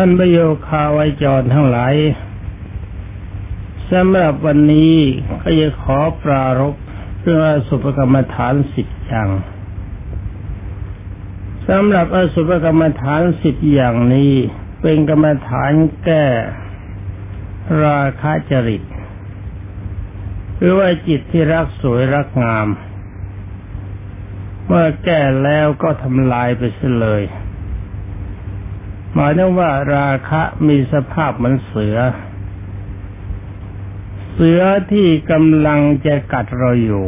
ท่านประโยคาไวจรทั้งหลายสำหรับวันนี้ก็จะขอปรารบเรื่องอสุภกรรมฐานสิบอย่างสำหรับอสุภกรรมฐานสิบอย่างนี้ เป็นกรรมฐานแก้ ราคะจริตหรือว่าจิตที่รักสวยรักงาม เมื่อแก้แล้วก็ทำลายไปเสียเลย มายถึงว่าราคะมีสภาพเหมือนเสือ เสือที่กำลังจะกัดเราอยู่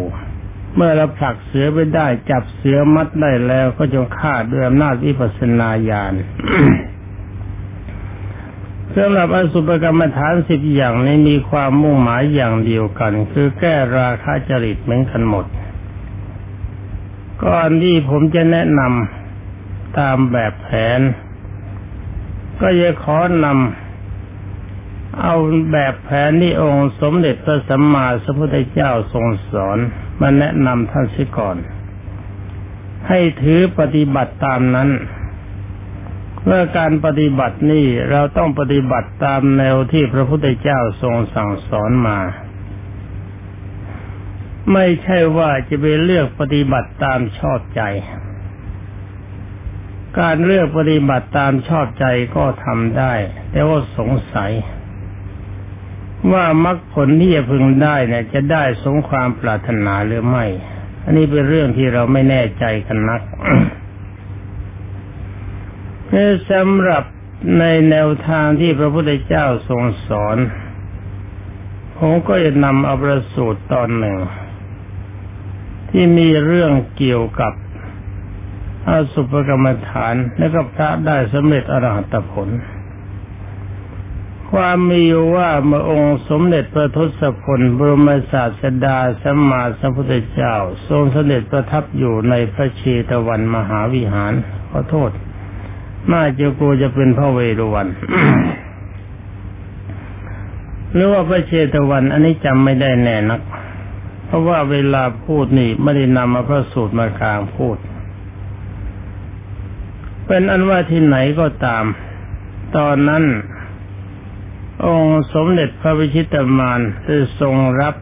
เมื่อเราผลักเสือไปได้ จับเสือมัดได้แล้วก็จงฆ่าด้วยอำนาจวิปัสสนาญาณสำหรับอสุภกรรมฐานสิบอย่างนี้มีความมุ่งหมายอย่างเดียวกัน คือแก้ราคะจริตเหมือนกันหมด ก่อนที่ผมจะแนะนำตามแบบแผน ก็จะขอนำเอาแบบแผนที่องค์สมเด็จพระสัมมาสัมพุทธเจ้าทรงสอนมาแนะนำท่านสิก่อน ให้ถือปฏิบัติตามนั้นเมื่อการปฏิบัตินี่เราต้องปฏิบัติตามแนวที่พระพุทธเจ้าทรงสั่งสอนมา ไม่ใช่ว่าจะไปเลือกปฏิบัติตามชอบใจ การเลือกปฏิบัติตามชอบใจก็ทำได้ แต่ว่าสงสัย ว่ามรรคผลที่จะพึงได้เนี่ย จะได้สงความปรารถนาหรือไม่ อันนี้เป็นเรื่องที่เราไม่แน่ใจกันนักสำหรับในแนวทางที่พระพุทธเจ้าทรงสอน ผมก็จะนำเอาประสูตรตอนหนึ่ง ที่มีเรื่องเกี่ยวกับ อาสุภกรรมฐานแล้วก็พระได้สำเร็จอรหัตผล ความมีอยู่ว่าเมื่อองค์สมเด็จพระทศพลบรมศาสดาสัมมาสัมพุทธเจ้า ทรงสเสด็จประทับอยู่ในพระเชตวันมหาวิหาร ขอโทษ น่าจะกูจะเป็นพระเวรุวันหรือว่าพระเชตวัน อันนี้จำไม่ได้แน่นัก เพราะว่าเวลาพูดนี่ไม่ได้นำมาพระสูตรมากลางพูด เป็นอันว่าที่ไหนก็ตาม ตอนนั้น องค์สมเด็จพระวิชิตมานได้ทรงรับ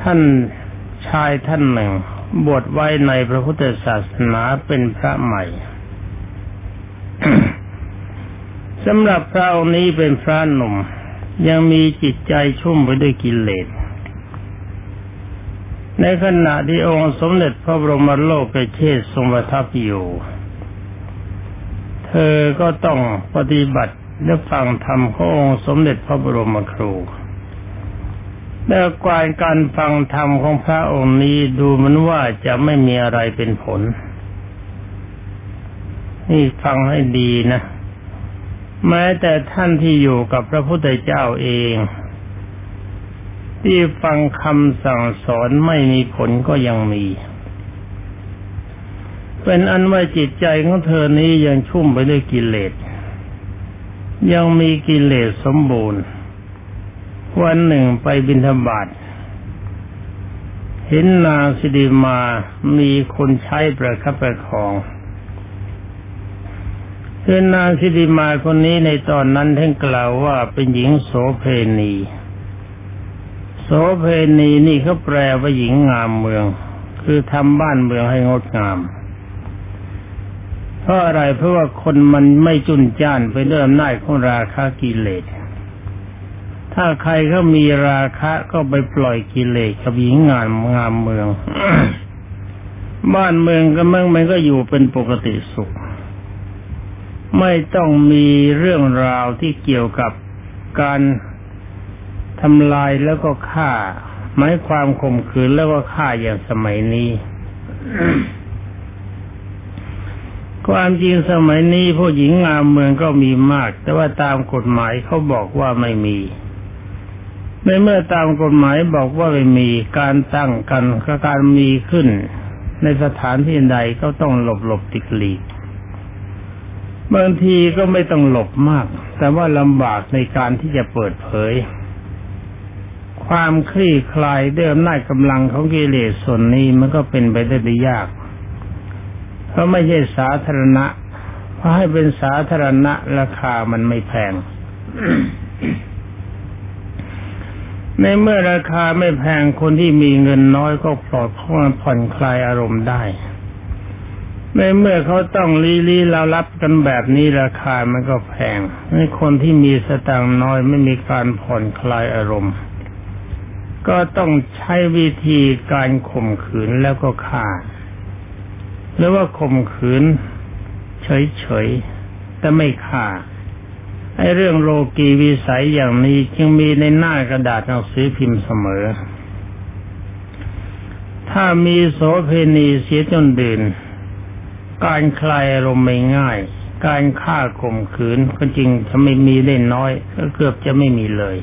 ท่านชายท่านหนึ่ง บวชไว้ในพระพุทธศาสนาเป็นพระใหม่สำหรับพระองค์นี้เป็นพระหนุ่ม ยังมีจิตใจชุ่มไปด้วยกิเลส ในขณะที่องค์สมเด็จพระบรมโลกเชษทรงประทับอยู่ เธอก็ต้องปฏิบัติและฟังธรรมขององค์สมเด็จพระบรมครูแต่การการฟังธรรมของพระองค์นี้ดูเหมือนว่าจะไม่มีอะไรเป็นผล นี่ฟังให้ดีนะ แม้แต่ท่านที่อยู่กับพระพุทธเจ้าเอง ที่ฟังคำสั่งสอนไม่มีผลก็ยังมี เป็นอันว่าจิตใจของเธอนี้ยังชุ่มไปด้วยกิเลส ยังมีกิเลสสมบูรณ์ วันหนึ่งไปบิณฑบาตเห็นนางสิริมามีคนใช้ประคับประคองคือนางสิริมาคนนี้ในตอนนั้นท่านกล่าวว่าเป็นหญิงโสเพณี โสเพณีนี่เขาแปลว่าหญิงงามเมือง คือทำบ้านเมืองให้งดงาม เพราะอะไรเพราะว่าคนมันไม่จุนจ้านไปเริ่มน่ายของราคะกิเลส ถ้าใครเขามีราคะก็ไปปล่อยกิเลสกับหญิงงามงามเมือง บ้านเมืองก็มั่งมันก็อยู่เป็นปกติสุข ไม่ต้องมีเรื่องราวที่เกี่ยวกับการ ทำลายแล้วก็ฆ่าหมายความข่มขืนแล้วก็ฆ่าอย่างสมัยนี้ความจริงสมัยนี้ผู้หญิงงามเมืองก็มีมาก แต่ว่าตามกฎหมายเขาบอกว่าไม่มีในเมื่อตามกฎหมายบอกว่าไม่มีการตั้งกันการมีขึ้น ในสถานที่ใดก็ต้องหลบหลบติดหลีกบางทีก็ไม่ต้องหลบมาก แต่ว่าลำบากในการที่จะเปิดเผย ความคลี่คลายด้วยอำนาจกำลังของกิเลสส่วนนี้มันก็เป็นไปได้ยาก เพราะไม่ใช่สาธารณะเพราะให้เป็นสาธารณะราคามันไม่แพง ในเมื่อราคาไม่แพงคนที่มีเงินน้อยก็ปลอดผ่อนคลายอารมณ์ได้ในเมื่อเขาต้องลีลีเรารับกันแบบนี้ราคามันก็แพงในคนที่มีสตางค์น้อยไม่มีการผ่อนคลายอารมณ์ ก็ต้องใช้วิธีการข่มขืนแล้วก็ฆ่าหรือว่าข่มขืน เฉยๆแต่ไม่ฆ่าไอ้เรื่องโลกีวิสัยอย่างนี้จึงมีในหน้ากระดาษหนังสือพิมพ์เสมอ ถ้ามีโสเพณีเสียจนดื่น การคลายอารมณ์ไม่ง่าย การฆ่าข่มขืนก็จริงจะไม่มีเล่นน้อย ก็เกือบจะไม่มีเลย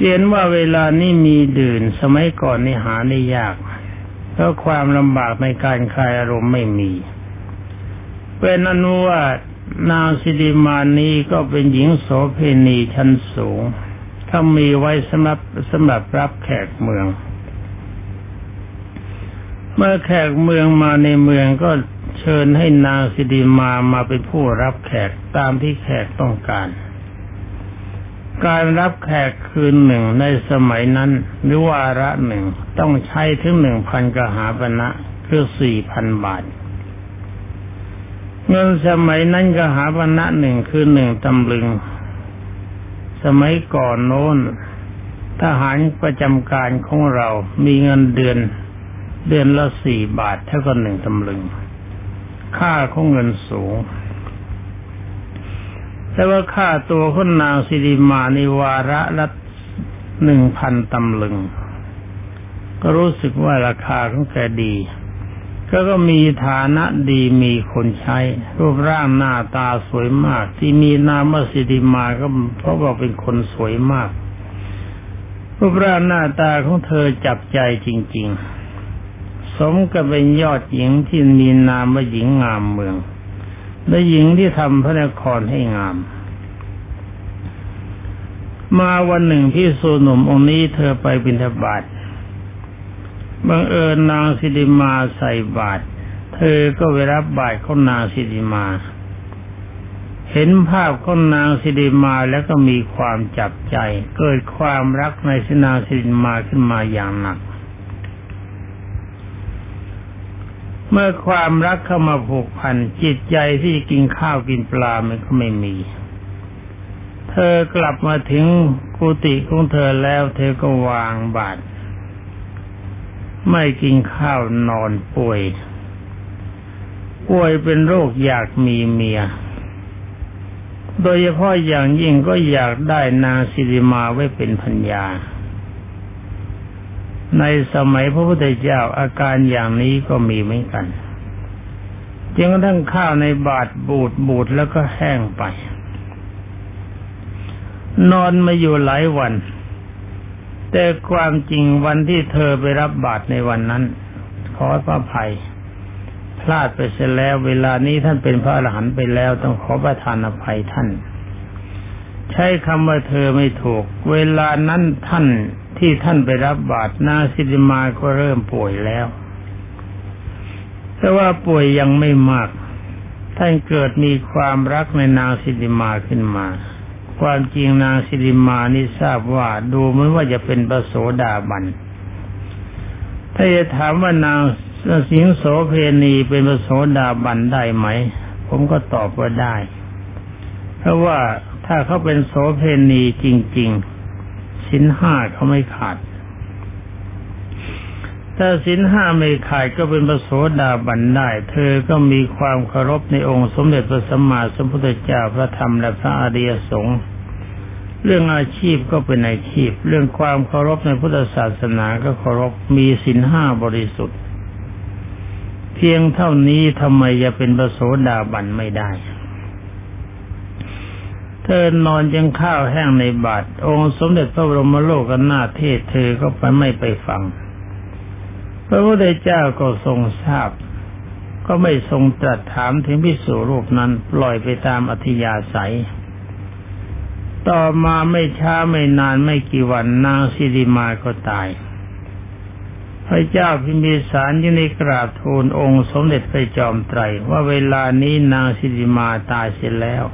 เรียนว่าเวลานี้มีดื่นสมัยก่อนนี่หาได้ยาก เพราะความลำบากในการคลายอารมณ์ไม่มีเป็นอนุว่านางสิริมานีก็เป็นหญิงโสเพณีชั้นสูง ถ้ามีไว้สำหรับสำหรับรับแขกเมือง เมื่อแขกเมืองมาในเมืองก็เชิญให้นางสิริมามาเป็นผู้รับแขกตามที่แขกต้องการ การรับแขกคืนหนึ่งในสมัยนั้นหรือวาระหนึ่งต้องใช้ถึงหนึ่งพันกหาปณะคือสี่พันบาท เงินสมัยนั้นกหาวันณะหนึ่งคือหนึ่งตำลึง สมัยก่อนโน้น ทหารประจำการของเรามีเงินเดือนเดือนละสี่บาทเท่ากับหนึ่งตำลึง ค่าของเงินสูง แต่ว่าค่าตัวคนนางสิริมาในวาระละหนึ่งพันตำลึง ก็รู้สึกว่าราคาของแกดี ก็ก็มีฐานะดีมีคนใช้ รูปร่างหน้าตาสวยมาก ที่มีนามสิริมาก็เพราะว่าเป็นคนสวยมาก รูปร่างหน้าตาของเธอจับใจจริง ๆ สมกับเป็นยอดหญิงที่มีนามว่าหญิงงามเมือง และหญิงที่ทำพระนครให้งาม มาวันหนึ่งที่สุหนุ่มองค์นี้เธอไปบิณฑบาตบังเอิญนางสิริมาใส่บาตรเธอก็ไปรับบาตรของนางสิริมา เห็นภาพของนางสิริมาแล้วก็มีความจับใจ เกิดความรักในสินางสิริมาขึ้นมาอย่างหนัก เมื่อความรักเข้ามาผูกพันจิตใจที่กินข้าวกินปลามันก็ไม่มี เธอกลับมาถึงกุฏิของเธอแล้ว เธอก็วางบาตรไม่กินข้าวนอนป่วย ป่วยเป็นโรคอยากมีเมีย โดยเฉพาะอย่างยิ่งก็อยากได้นางสิริมาไว้เป็นพัญญา ในสมัยพระพุทธเจ้าอาการอย่างนี้ก็มีเหมือนกันจนกระทั่งข้าวในบาดบูดบูดแล้วก็แห้งไป นอนมาอยู่หลายวัน แต่ความจริงวันที่เธอไปรับบาตรในวันนั้น ขอพระภัย พลาดไปเสียแล้ว เวลานี้ท่านเป็นพระอรหันต์ไปแล้วต้องขอประทานอภัยท่าน ใช้คำว่าเธอไม่ถูก เวลานั้นท่าน ที่ท่านไปรับบาตรนาสิริมาก็เริ่มป่วยแล้ว แต่ว่าป่วยยังไม่มาก ท่านเกิดมีความรักในนางสิริมาขึ้นมา ความจริงนางสิริมานี่ทราบว่าดูเหมือนว่าจะเป็นประโสดาบัน ถ้าจะถามว่านางสิงโสเพณีเป็นประโสดาบันได้ไหม ผมก็ตอบว่าได้ เพราะว่าถ้าเขาเป็นโสเพณีจริง ๆ สินห้าเขาไม่ขาด ถ้าสินห้าไม่ขาดก็เป็นประโสดาบันได้ เธอก็มีความเคารพในองค์สมเด็จพระสัมมาสัมพุทธเจ้าพระธรรมและพระอริยสงฆ์เรื่องอาชีพก็เป็นอาชีพ เรื่องความเคารพในพุทธศาสนาก็เคารพมีศีลห้าบริสุทธิ์ เพียงเท่านี้ทำไมจะเป็นประโสดาบันไม่ได้ เธอนอนยังข้าวแห้งในบาทองค์สมเด็จพระบรมโลกนาเทศเธอก็ไปไม่ไปฟัง พระพุทธเจ้าก็ทรงทราบ ก็ไม่ทรงตรัสถามถึงพิสูรรูปนั้นปล่อยไปตามอธิยาศัย ต่อมาไม่ช้าไม่นานไม่กี่วันนางสิริมาก็ตาย พระเจ้าพิมพิสารยังได้กราบทูลองค์สมเด็จพระจอมไตรว่าเวลานี้นางสิริมาตายเสียแล้ว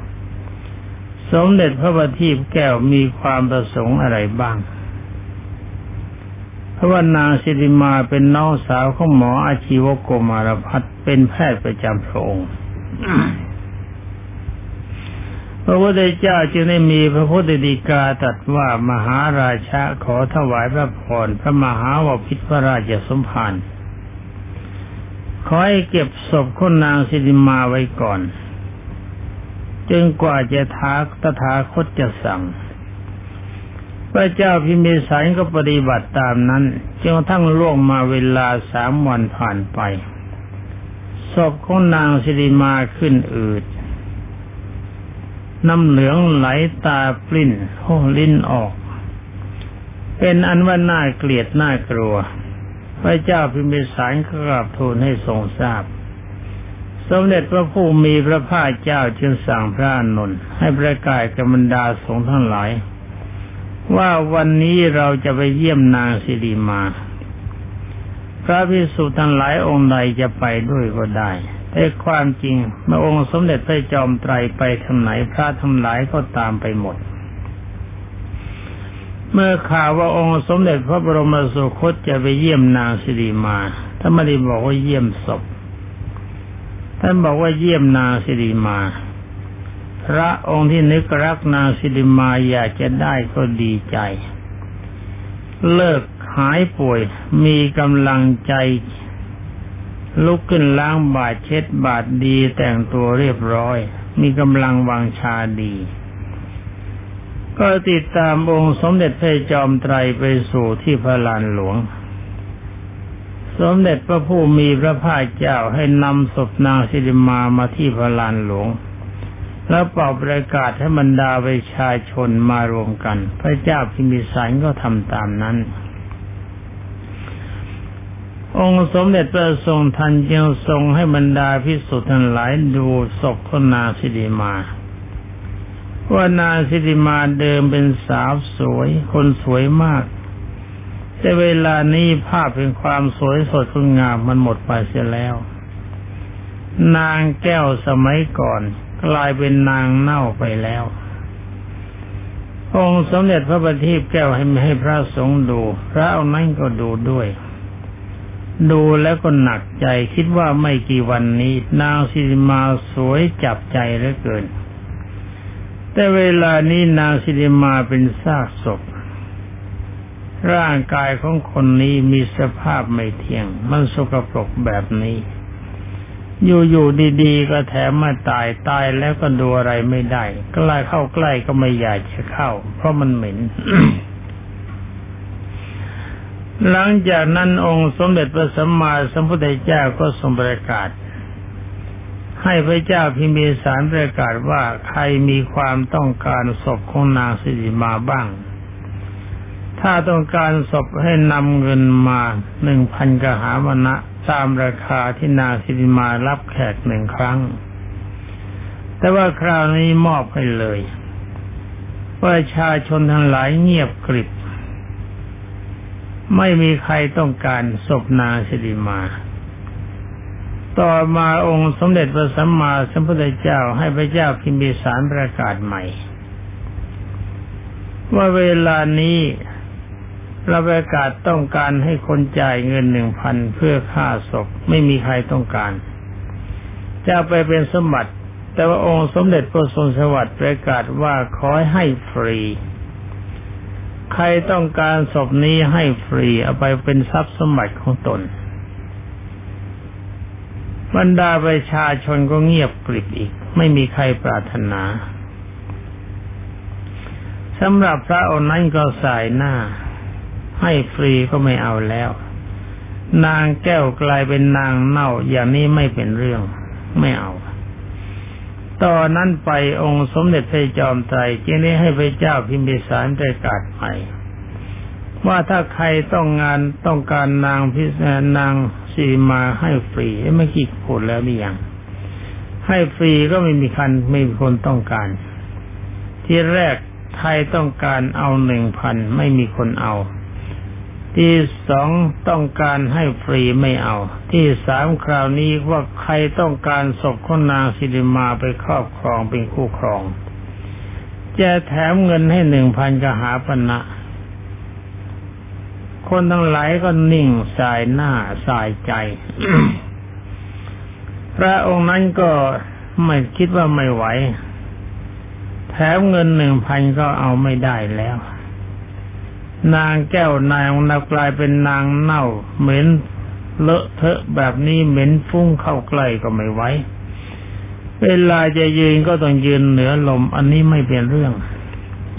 สมเด็จพระบัณฑิตแก้วมีความประสงค์อะไรบ้าง เพราะว่านางสิริมาเป็นน้องสาวของหมออาชีวโกมารพัฒเป็นแพทย์ประจำพระองค์พระพุทธเจ้าจึงได้มีพระพุทธดีกาตรัสว่ามหาราชาขอถวายพระพรพระมหาวพิตรพระราชสมภารขอให้เก็บศพคนนางสิริมาไว้ก่อน จึงกว่าจะทักตถาคตจะสั่ง พระเจ้าพิมพิสารก็ปฏิบัติตามนั้นจนทั้งล่วงมาเวลาสามวันผ่านไปศพของนางสิริมาขึ้นอืด น้ำเหลืองไหลตาปลิ้นโ้ลิ้นออก เป็นอันว่าน่าเกลียดน่ากลัว พระเจ้าพิมพิสารกราบทูลให้ทรงทราบ สมเด็จพระผู้มีพระภาคเจ้าจึงสั่งพระอนุนให้ประกาศกับบรรดาสงฆ์ทั้งหลาย ว่าวันนี้เราจะไปเยี่ยมนางสิริมา พระพิสุทั้งหลายองค์ใดจะไปด้วยก็ได้แต่ความจริงเมื่อองค์สมเด็จพระจอมไตรไปทางไหนพระทั้งหลายก็ตามไปหมด เมื่อข่าวว่าองค์สมเด็จพระบรมสุคตจะไปเยี่ยมนางสิริมาท่านไม่ได้บอกว่าเยี่ยมศพ ท่านบอกว่าเยี่ยมนางสิริมา พระองค์ที่นึกรักนางสิริมาอยากจะได้ก็ดีใจ เลิกหายป่วยมีกำลังใจลุกขึ้นล้างบาดเช็ดบาดดีแต่งตัวเรียบร้อย มีกำลังวังชาดี ก็ติดตามองค์สมเด็จพระจอมไตรไปสู่ที่พระลานหลวง สมเด็จพระผู้มีพระภาคเจ้าให้นำศพนางสิริมามาที่พระลานหลวง แล้วเป่าประกาศให้บรรดาประชาชนมารวมกัน พระเจ้าพิมิสารก็ทำตามนั้น องค์สมเด็จพระทรงทันจึงทรงให้บรรดาพิสุทธิ์ทั้งหลายดูศพของนางสิริมาว่านางสิริมาเดิมเป็นสาวสวย คนสวยมาก แต่เวลานี้ภาพเป็นความสวยสดงงามมันหมดไปเสียแล้ว นางแก้วสมัยก่อน กลายเป็นนางเน่าไปแล้วองค์สมเด็จพระบัณฑิตแก้วให้ให้พระสงฆ์ดู พระเอานั้นก็ดูด้วย ดูแล้วก็หนักใจคิดว่าไม่กี่วันนี้ นางสิริมาสวยจับใจเหลือเกิน แต่เวลานี้นางสิริมาเป็นซากศพ ร่างกายของคนนี้มีสภาพไม่เที่ยง มันสกปรกแบบนี้ อยู่ๆดีๆก็แถมมาตายตายแล้วก็ดูอะไรไม่ได้ใกล้เข้าใกล้ก็ไม่อยากจะเข้า เพราะมันเหม็น หลังจากนั้นองค์สมเด็จพระสัมมาสัมพุทธเจ้าก็ทรงประกาศ ให้พระเจ้าพิมพิสารประกาศว่าใครมีความต้องการศพของนางสิริมาบ้าง ถ้าต้องการศพให้นำเงินมาหนึ่งพันกหามณะตามราคาที่นางสิริมารับแขกหนึ่งครั้ง แต่ว่าคราวนี้มอบให้เลยประชาชนทั้งหลายเงียบกริบ ไม่มีใครต้องการศพนางสิริมา ต่อมาองค์สมเด็จพระสัมมาสัมพุทธเจ้าให้พระเจ้าพิมพิสารประกาศใหม่ ว่าเวลานี้ เราประกาศต้องการให้คนจ่ายเงินหนึ่งพันเพื่อค่าศพไม่มีใครต้องการ จะไปเป็นสมบัติ แต่ว่าองค์สมเด็จพระทรงสวัสดิ์ประกาศว่าขอให้ฟรี ใครต้องการศพนี้ให้ฟรีเอาไปเป็นทรัพย์สมบัติของตน บรรดาประชาชนก็เงียบกริบอีก ไม่มีใครปรารถนาสำหรับพระองค์นั้นก็สายหน้า ให้ฟรีก็ไม่เอาแล้ว นางแก้วกลายเป็นนางเน่าอย่างนี้ไม่เป็นเรื่องไม่เอาตอนนั้นไปองค์สมเด็จพระจอมไตรจึงได้ให้พระเจ้าพิมพิสารประกาศใหม่ว่าถ้าใครต้องงานต้องการนางพิษนางสีมาให้ฟรีไม่คิดพูดแล้วนี่ยังให้ฟรีก็ไม่มีคันไม่มีคนต้องการ ที่แรกไทยต้องการเอาหนึ่งพันไม่มีคนเอา ที่สองต้องการให้ฟรีไม่เอา ที่สามคราวนี้ว่าใครต้องการศพของนางสิริมาไปครอบครองเป็นคู่ครอง จะแถมเงินให้หนึ่งพันกหาปณะคนทั้งหลายก็นิ่งสายหน้าสายใจ พระองค์นั้นก็ไม่คิดว่าไม่ไหว แถมเงินหนึ่งพันก็เอาไม่ได้แล้ว นางแก้วนายของเรากลายเป็นนางเน่า เหม็นเลอะเทอะแบบนี้เหม็นฟุ้งเข้าใกล้ก็ไม่ไหวเวลาจะยืนก็ต้องยืนเหนือลม อันนี้ไม่เป็นเรื่อง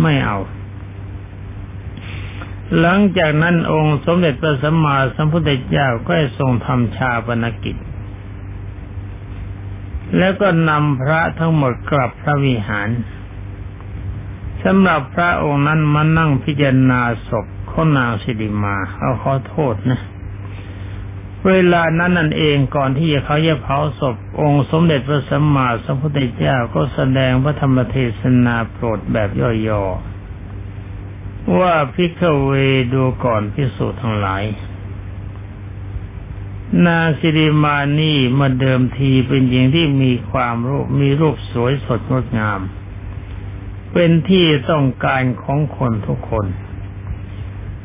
ไม่เอา หลังจากนั้นองค์สมเด็จพระสัมมาสัมพุทธเจ้าก็ทรงทำชาปนกิจ แล้วก็นำพระทั้งหมดกลับพระวิหาร สำหรับพระองค์นั้นมานั่งพิจารณาศพของนางสิริมา เอาขอโทษนะ เวลานั้นนั่นเองก่อนที่เขาจะเผาศพ องค์สมเด็จพระสัมมาสัมพุทธเจ้าก็แสดงพระธรรมเทศนาโปรดแบบย่อๆ ว่าพิกเวดูก่อนพิสูจน์ทั้งหลาย นาสิริมานี่มาเดิมทีเป็นหญิงที่มีความรูปมีรูปสวยสดงดงาม เป็นที่ต้องการของคนทุกคน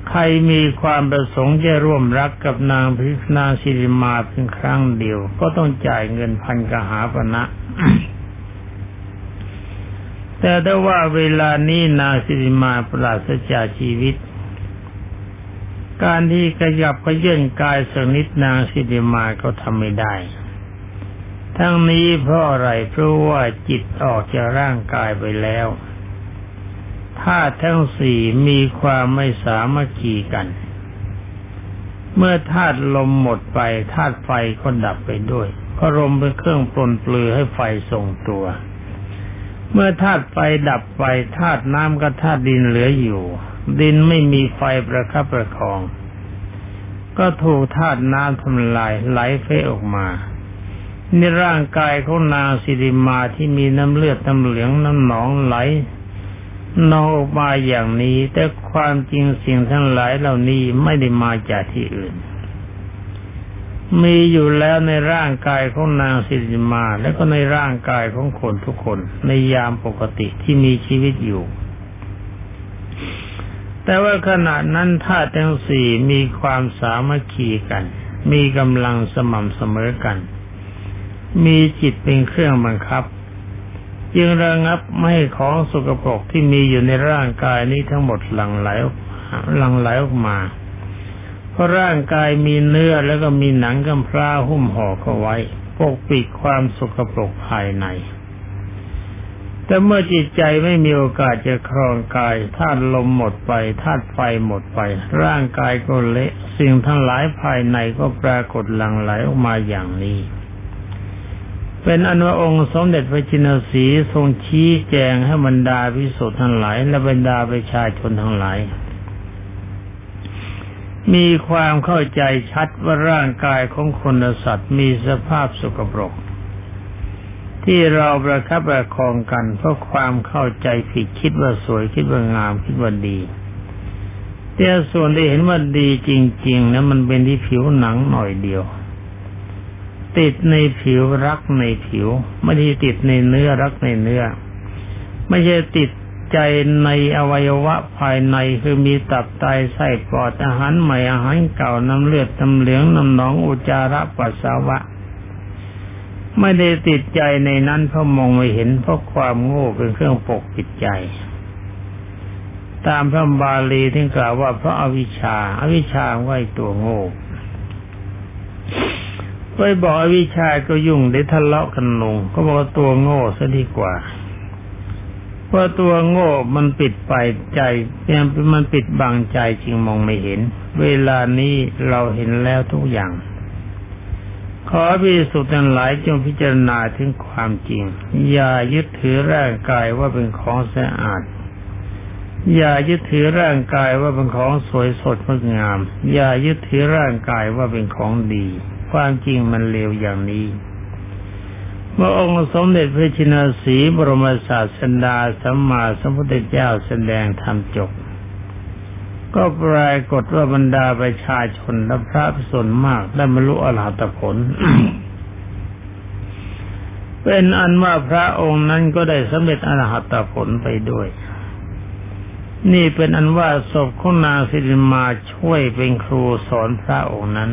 ใครมีความประสงค์จะร่วมรักกับนางพิษนาสิริมาเพียงครั้งเดียว ก็ต้องจ่ายเงินพันกหาปณะแต่ถ้าว่าเวลานี้นางสิริมาปราศจากชีวิต การที่ขยับขยื่นกายสักนิดนางสิริมาก็ทำไม่ได้ ทั้งนี้เพราะอะไรเพราะว่าจิตออกจากร่างกายไปแล้ว ธาตุทั้งสี่มีความไม่สามัคคีกัน เมื่อธาตุลมหมดไปธาตุไฟก็ดับไปด้วยเพราะลมเป็นเครื่องปลนปลือให้ไฟทรงตัว เมื่อธาตุไฟดับไปธาตุน้ำกับธาตุดินเหลืออยู่ ดินไม่มีไฟประคับประคอง ก็ถูกธาตุน้ำทำลายไหลเฟออกมาในร่างกายของนางสิริมาที่มีน้ำเลือดน้ำเหลืองน้ำหนองไหล นองออกมาอย่างนี้ แต่ความจริงสิ่งทั้งหลายเหล่านี้ไม่ได้มาจากที่อื่น มีอยู่แล้วในร่างกายของนางสิริมา และก็ในร่างกายของคนทุกคน ในยามปกติที่มีชีวิตอยู่ แต่ว่าขณะนั้นธาตุทั้งสี่มีความสามัคคีกัน มีกำลังสม่ำเสมอกัน มีจิตเป็นเครื่องบังคับ จึงระงับไม่ให้ของสกปรกที่มีอยู่ในร่างกายนี้ทั้งหมดหลั่งไหลหลั่งไหลออกมา เพราะร่างกายมีเนื้อแล้วก็มีหนังกำพร้าหุ้มห่อเข้าไว้ปกปิดความสกปรกภายใน แต่เมื่อจิตใจไม่มีโอกาสจะครองกายธาตุลมหมดไปธาตุไฟหมดไป ร่างกายก็เละ สิ่งทั้งหลายภายในก็ปรากฏหลั่งไหลออกมาอย่างนี้ เป็นอนุองค์สมเด็จพระจินสีทรงชี้แจงให้บรรดาพิสุทธ์ทั้งหลาย และบรรดาประชาชนทั้งหลาย มีความเข้าใจชัดว่าร่างกายของคนสัตว์มีสภาพสกปรก ที่เราประคับประคองกัน เพราะความเข้าใจผิดคิดว่าสวยคิดว่างามคิดว่าดีแต่ส่วนที่เห็นว่าดีจริง ๆ นะมันเป็นที่ผิวหนังหน่อยเดียว ติดในผิวรักในผิว ไม่ได้ติดในเนื้อรักในเนื้อ ไม่ใช่ติดใจในอวัยวะภายในคือมีตับไตไส้ปอดอาหารใหม่อาหารเก่าน้ำเลือดน้ำเหลืองน้ำหนองอุจจาระปัสสาวะ ไม่ได้ติดใจในนั้นเพราะมองไม่เห็นเพราะความโง่เป็นเครื่องปกปิดใจ ตามพระบาลีที่กล่าวว่าเพราะอาวิชชาอาวิชชาไว้ตัวโง่ ไปบอกวิชาก็ยุ่งได้ทะเลาะกันลง ก็บอกตัวโง่ซะดีกว่าเพราะตัวโง่มันปิดไปใจยังมันปิดบังใจจึงมองไม่เห็น เวลานี้เราเห็นแล้วทุกอย่าง ขอพิสุทธิ์ทั้งหลายจงพิจารณาถึงความจริง อย่ายึดถือร่างกายว่าเป็นของสะอาดอย่ายึดถือร่างกายว่าเป็นของสวยสดงดงาม อย่ายึดถือร่างกายว่าเป็นของดี ความจริงมันเลวอย่างนี้เมื่อองค์สมเด็จพระชินสีบรมศาสดาสัมมาสัมพุทธเจ้าแสดงธรรมจบ ก็ปรากฏว่าบรรดาประชาชนและพระส่วนมากได้บรรลุอรหัตผล เป็นอันว่าพระองค์นั้นก็ได้สำเร็จอรหัตผลไปด้วย นี่เป็นอันว่าศพของนางสิริมาช่วยเป็นครูสอนพระองค์นั้น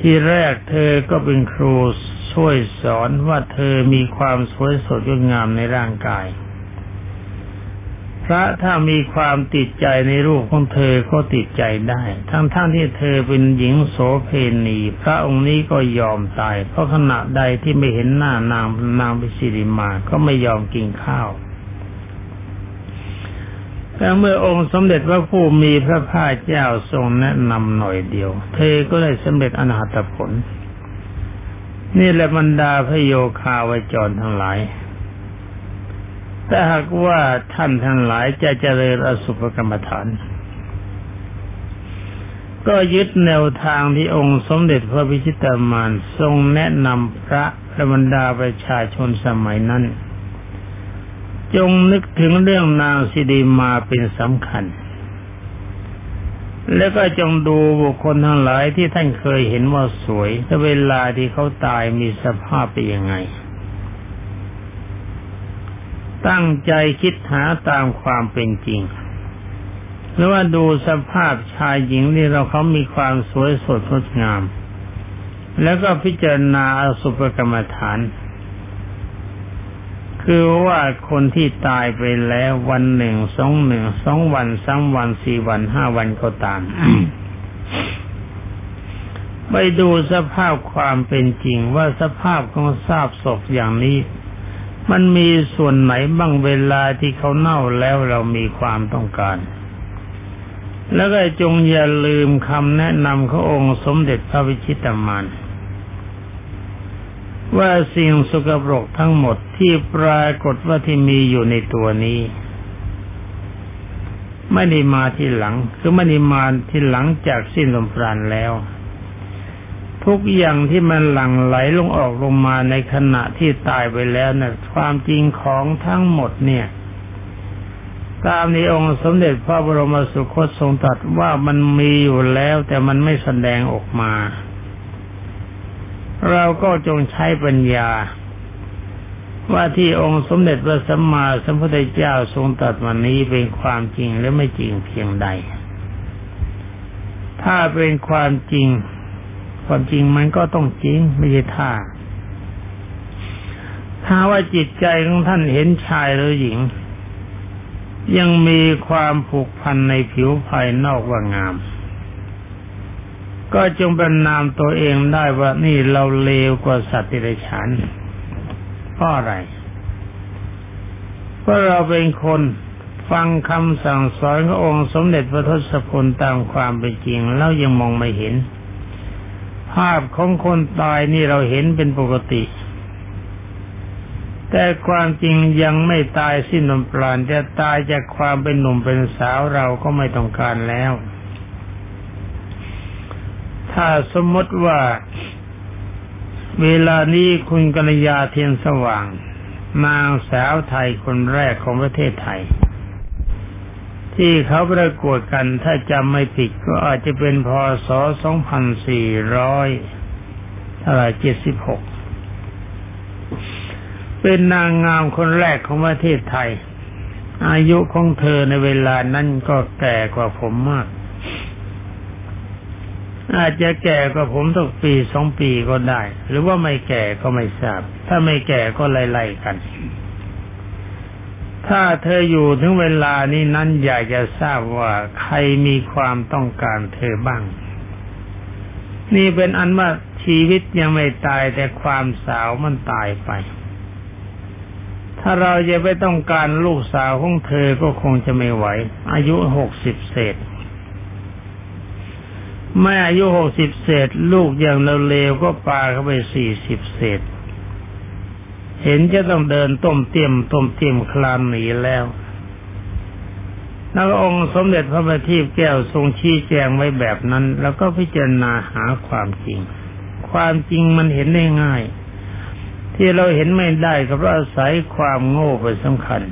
ที่แรกเธอก็เป็นครูช่วยสอนว่าเธอมีความสวยสดงดงามในร่างกาย พระถ้ามีความติดใจในรูปของเธอก็ติดใจได้ ทั้งท่านที่เธอเป็นหญิงโสเพณีพระองค์นี้ก็ยอมตาย เพราะขณะใดที่ไม่เห็นหน้านางนางพิสิริมาก็ไม่ยอมกินข้าว แต่เมื่อองค์สมเด็จพระผู้มีพระภาคเจ้าทรงแนะนำหน่อยเดียว เธอก็ได้สำเร็จอนาตผล นี่แหละบรรดาพระโยคาวจรทั้งหลายถ้าหากว่าท่านทั้งหลายจะเจริญอสุภกรรมฐาน ก็ยึดแนวทางที่องค์สมเด็จพระพิชิตามานทรงแนะนำพระและบรรดาประชาชนสมัยนั้น จงนึกถึงเรื่องนางสิดีมาเป็นสำคัญ แล้วก็จงดูบุคคลทั้งหลายที่ท่านเคยเห็นว่าสวยแต่เวลาที่เขาตายมีสภาพเป็นยังไง ตั้งใจคิดหาตามความเป็นจริง หรือว่าดูสภาพชายหญิงที่เราเขามีความสวยสดงดงาม แล้วก็พิจารณาอสุภกรรมฐาน คือว่าคนที่ตายไปแล้ววันหนึ่งสองหนึ่งสองวันสามวันสี่วันห้าวันก็ตามไปดูสภาพความเป็นจริงว่าสภาพของทราบศพอย่างนี้ มันมีส่วนไหนบ้างเวลาที่เขาเน่าแล้วเรามีความต้องการ แล้วก็จงอย่าลืมคำแนะนำขององค์สมเด็จพระวิชิตามาน ว่าสิ่งสกปรกทั้งหมดที่ปรากฏว่าที่มีอยู่ในตัวนี้ไม่ได้มาที่หลัง คือไม่ได้มาที่หลังจากสิ้นลมปราณแล้ว ทุกอย่างที่มันหลั่งไหลลงออกลงมาในขณะที่ตายไปแล้วนะ่ะความจริงของทั้งหมดเนี่ย ตามในองค์สมเด็จพระบรมสุคตทรงตรัสว่ามันมีอยู่แล้วแต่มันไม่แสดงออกมา เราก็จงใช้ปัญญา ว่าที่องค์สมเด็จพระสัมมาสัมพุทธเจ้าทรงตรัสวันนี้เป็นความจริงหรือไม่จริงเพียงใด ถ้าเป็นความจริง ความจริงมันก็ต้องจริงไม่ใช่ท่า ถ้าว่าจิตใจของท่านเห็นชายหรือหญิง ยังมีความผูกพันในผิวภายนอกว่างาม ก็จงเป็นนามตัวเองได้ว่านี่เราเลวกว่าสัตว์ติรฉานเพราะอะไรเพราะเราเป็นคนฟังคำสั่งสอนขององค์สมเด็จพระทศพลตามความเป็นจริงแล้วยังมองไม่เห็น ภาพของคนตายนี่เราเห็นเป็นปกติ แต่ความจริงยังไม่ตายสิ้นลมปราณจะตายจากความเป็นหนุ่มเป็นสาวเราก็ไม่ต้องการแล้ว ถ้าสมมติว่า เวลานี้คุณกัญญาเทียนสว่างนางสาวไทยคนแรกของประเทศไทย ที่เขาประกวดกันถ้าจำไม่ผิดก็อาจจะเป็นพศ 2400เท่าไหร่76 เป็นนางงามคนแรกของประเทศไทย อายุของเธอในเวลานั้นก็แก่กว่าผมมาก อาจจะแก่กว่าผมสักปีสองปีก็ได้ หรือว่าไม่แก่ก็ไม่ทราบ ถ้าไม่แก่ก็ไล่ๆกัน ถ้าเธออยู่ถึงเวลานี้นั้นอยากจะทราบว่าใครมีความต้องการเธอบ้าง นี่เป็นอันว่าชีวิตยังไม่ตายแต่ความสาวมันตายไป ถ้าเราจะไปต้องการลูกสาวของเธอก็คงจะไม่ไหว อายุหกสิบเศษ ไม่อายุหกสิบเศษ ลูกอย่างเราเลวก็ปาเข้าไปสี่สิบเศษ เห็นจะต้องเดินต้มเตียมต้มเตียมคลานหนีแล้วนักองค์สมเด็จพระบัณฑิตแก้วทรงชี้แจงไว้แบบนั้น แล้วก็พิจารณาหาความจริง ความจริงมันเห็นได้ง่าย ที่เราเห็นไม่ได้ก็เพราะอาศัยความโง่เป็นสำคัญ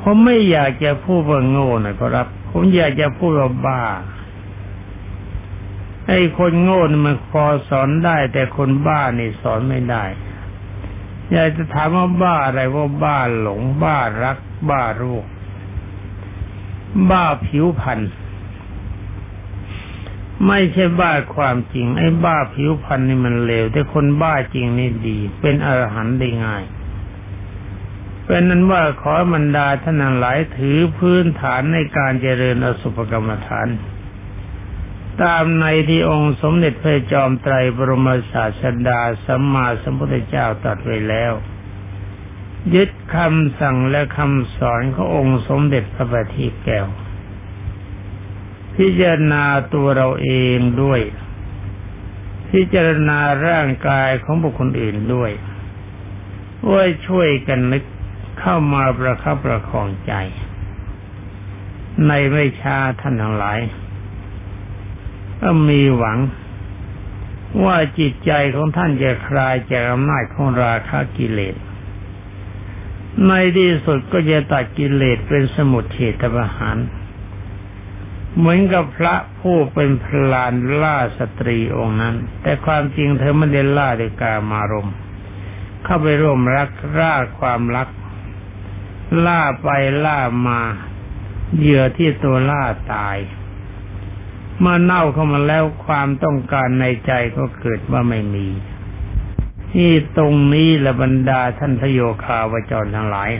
ผมไม่อยากจะพูดว่าโง่นะครับ ผมอยากจะพูดว่าบ้า ไอ้คนโง่มันพอสอนได้ แต่คนบ้านี่สอนไม่ได้อยากจะถามว่าบ้าอะไรว่าบ้าหลง บ้ารัก บ้ารูปบ้าผิวพันธ์ไม่ใช่บ้าความจริง ไอ้บ้าผิวพันธ์นี่มันเลวแต่คนบ้าจริงนี่ดี เป็นอรหันต์ได้ง่ายเป็นนั้นว่าขอมันดาท่านหลายถือพื้นฐานในการเจริญอสุภกรรมฐาน ตามในที่องค์สมเด็จพระจอมไตรบรมศาสดาสัมมาสัมพุทธเจ้าตรัสไว้แล้ว ยึดคำสั่งและคำสอนขององค์สมเด็จพระบัณฑิตแก้ว พิจารณาตัวเราเองด้วย พิจารณาร่างกายของบุคคลอื่นด้วยว่าช่วยกันนึกเข้ามาประคับประคองใจ ในไม่ช้าท่านทั้งหลาย ก็มีหวังว่าจิตใจของท่านจะคลายจากอำนาจของราคะกิเลส ในที่สุดก็จะตัดกิเลสเป็นสมุทเฉทประหาร เหมือนกับพระผู้เป็นพลานล่าสตรีองค์นั้น แต่ความจริงเธอไม่ได้ล่าด้วยกามารม เข้าไปร่วมรักร่าความรัก ล่าไปล่ามาเหยื่อที่ตัวล่าตาย เมื่อเน่าเข้ามาแล้วความต้องการในใจก็เกิดว่าไม่มี ที่ตรงนี้ละบรรดาท่านพโยคาวจรทั้งหลาย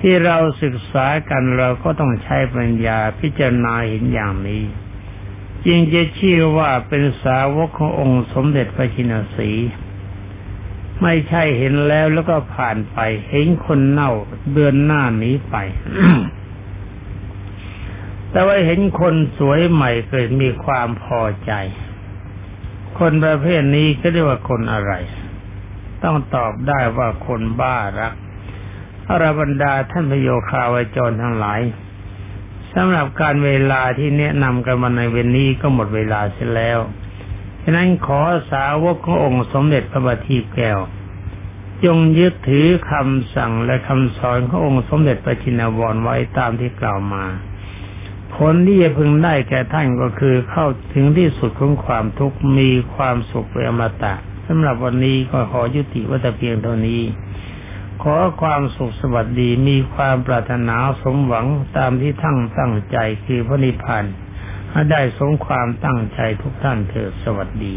ที่เราศึกษากันเราก็ต้องใช้ปัญญาพิจารณาเห็นอย่างนี้ จึงจะเชื่อว่าเป็นสาวกขององค์สมเด็จพระชินสีไม่ใช่เห็นแล้วแล้วก็ผ่านไป เห็นคนเน่าเดือนหน้านี้ไป แต่ว่าเห็นคนสวยใหม่เกิดมีความพอใจ คนประเภทนี้ก็เรียกว่าคนอะไร ต้องตอบได้ว่าคนบ้ารักอรบรรดาท่านพโยคาวจรทั้งหลายสำหรับการเวลาที่แนะนำกันมาในเวนนี้ก็หมดเวลาเสียแล้วฉะนั้นขอสาวกขององค์สมเด็จพระบัณฑิตแก้ว จงยึดถือคำสั่งและคำสอนขององค์สมเด็จพระชินวรไว้ตามที่กล่าวมา ผลที่จะพึงได้แก่ท่านก็คือเข้าถึงที่สุดของความทุกข์มีความสุขเป็นอมตะสำหรับวันนี้ก็ขอยุติวัตเพียงเท่านี้ ขอความสุขสวัสดีมีความปรารถนาสมหวังตามที่ทั้งตั้งใจคือพระนิพพานให้ได้สมความตั้งใจทุกท่านเถิดสวัสดี